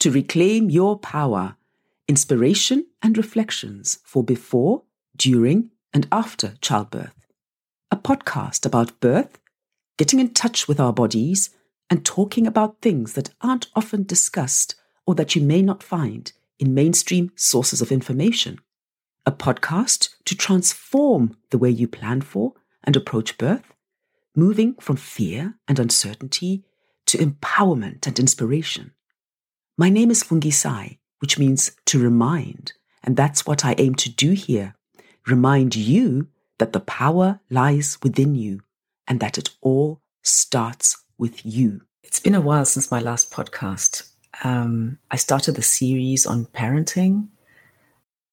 To Reclaim Your Power Inspiration and Reflections for Before, During, and After Childbirth. A podcast about birth, getting in touch with our bodies, and talking about things that aren't often discussed or that you may not find in mainstream sources of information. A podcast to transform the way you plan for and approach birth, moving from fear and uncertainty to empowerment and inspiration. My name is Fungisai, which means to remind, and that's what I aim to do here. Remind you that the power lies within you and that it all starts with you. It's been a while since my last podcast. Um, I started the series on parenting,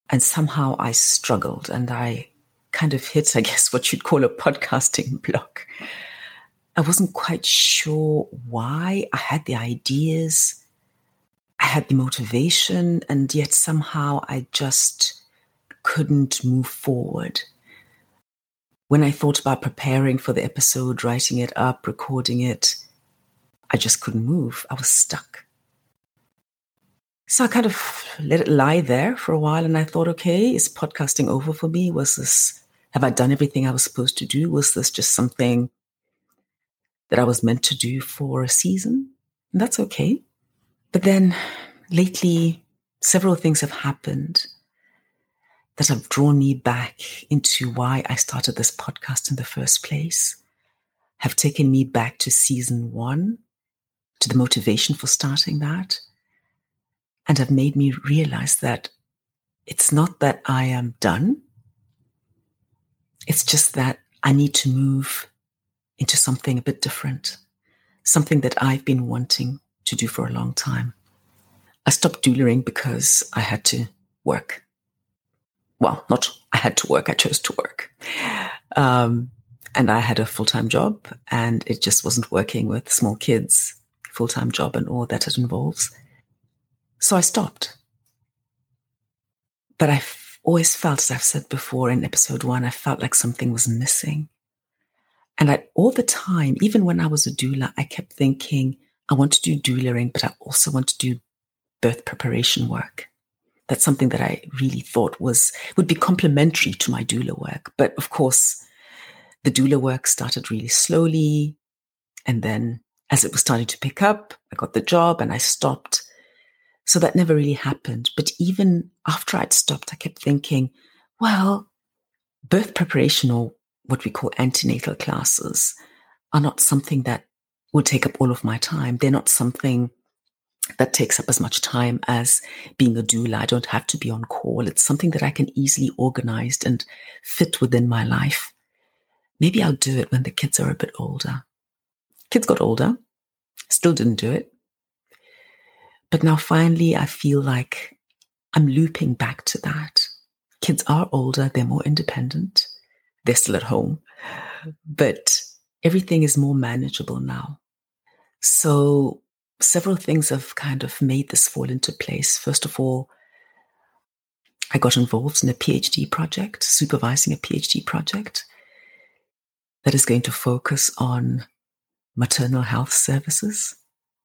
and somehow I struggled and I kind of hit, I guess, what you'd call a podcasting block. I wasn't quite sure why. I had the ideas I had the motivation, and yet somehow I just couldn't move forward. When I thought about preparing for the episode, writing it up, recording it, I just couldn't move. I was stuck. So I kind of let it lie there for a while and I thought, okay, is podcasting over for me? Was this, have I done everything I was supposed to do? Was this just something that I was meant to do for a season? And that's okay. But then lately, several things have happened that have drawn me back into why I started this podcast in the first place, have taken me back to season one, to the motivation for starting that, and have made me realize that it's not that I am done. It's just that I need to move into something a bit different, something that I've been wanting to do for a long time. I stopped doulaing because I had to work. Well, not I had to work, I chose to work. Um, and I had a full time job, and it just wasn't working with small kids, full time job, and all that it involves. So I stopped. But I've always felt, as I've said before in episode one, I felt like something was missing. And I, all the time, even when I was a doula, I kept thinking, I want to do doulaing, but I also want to do birth preparation work. That's something that I really thought was would be complementary to my doula work. But of course, the doula work started really slowly. And then as it was starting to pick up, I got the job and I stopped. So that never really happened. But even after I'd stopped, I kept thinking, well, birth preparation or what we call antenatal classes are not something that will take up all of my time. They're not something that takes up as much time as being a doula. I don't have to be on call. It's something that I can easily organize and fit within my life. Maybe I'll do it when the kids are a bit older. Kids got older, still didn't do it. But now finally, I feel like I'm looping back to that. Kids are older, they're more independent, they're still at home, mm-hmm. but everything is more manageable now. So several things have kind of made this fall into place. First of all, I got involved in a PhD project, supervising a PhD project that is going to focus on maternal health services.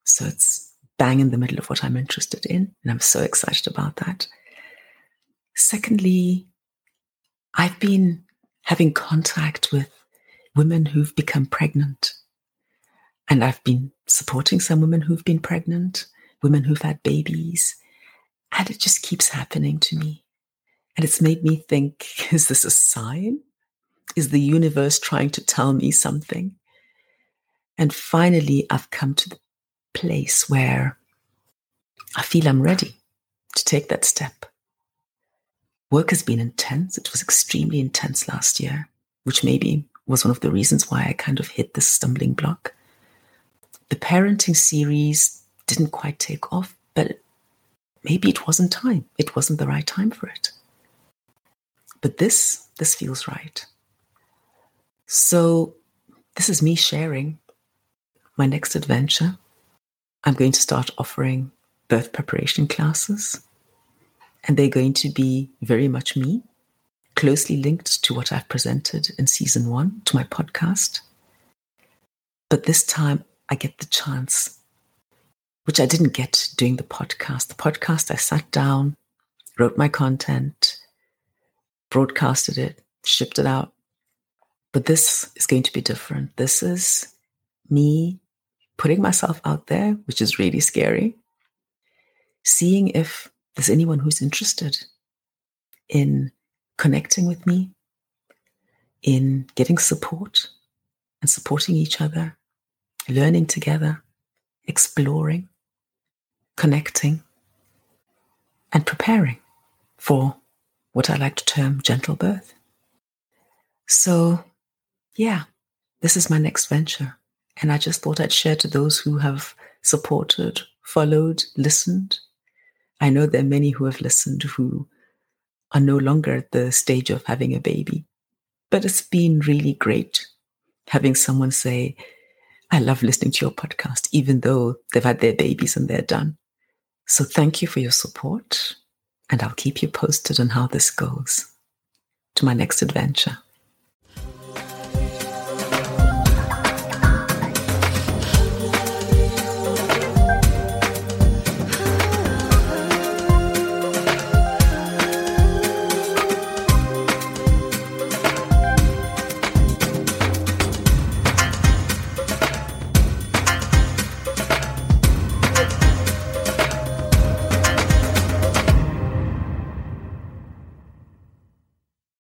So it's bang in the middle of what I'm interested in, and I'm so excited about that. Secondly, I've been having contact with women who've become pregnant and I've been supporting some women who've been pregnant, women who've had babies, and it just keeps happening to me. And it's made me think is this a sign? Is the universe trying to tell me something? And finally, I've come to the place where I feel I'm ready to take that step. Work has been intense. It was extremely intense last year, which maybe was one of the reasons why I kind of hit this stumbling block the parenting series didn't quite take off, but maybe it wasn't time. It wasn't the right time for it. But this, this feels right. So this is me sharing my next adventure. I'm going to start offering birth preparation classes, and they're going to be very much me, closely linked to what I've presented in season one to my podcast. But this time, I get the chance which I didn't get doing the podcast. The podcast, I sat down, wrote my content, broadcasted it, shipped it out. But this is going to be different. This is me putting myself out there, which is really scary, seeing if there's anyone who's interested in connecting with me, in getting support and supporting each other, learning together, exploring, connecting, and preparing for what I like to term gentle birth. So, yeah, this is my next venture. And I just thought I'd share to those who have supported, followed, listened. I know there are many who have listened who are no longer at the stage of having a baby. But it's been really great having someone say, I love listening to your podcast, even though they've had their babies and they're done. So thank you for your support, and I'll keep you posted on how this goes. To my next adventure.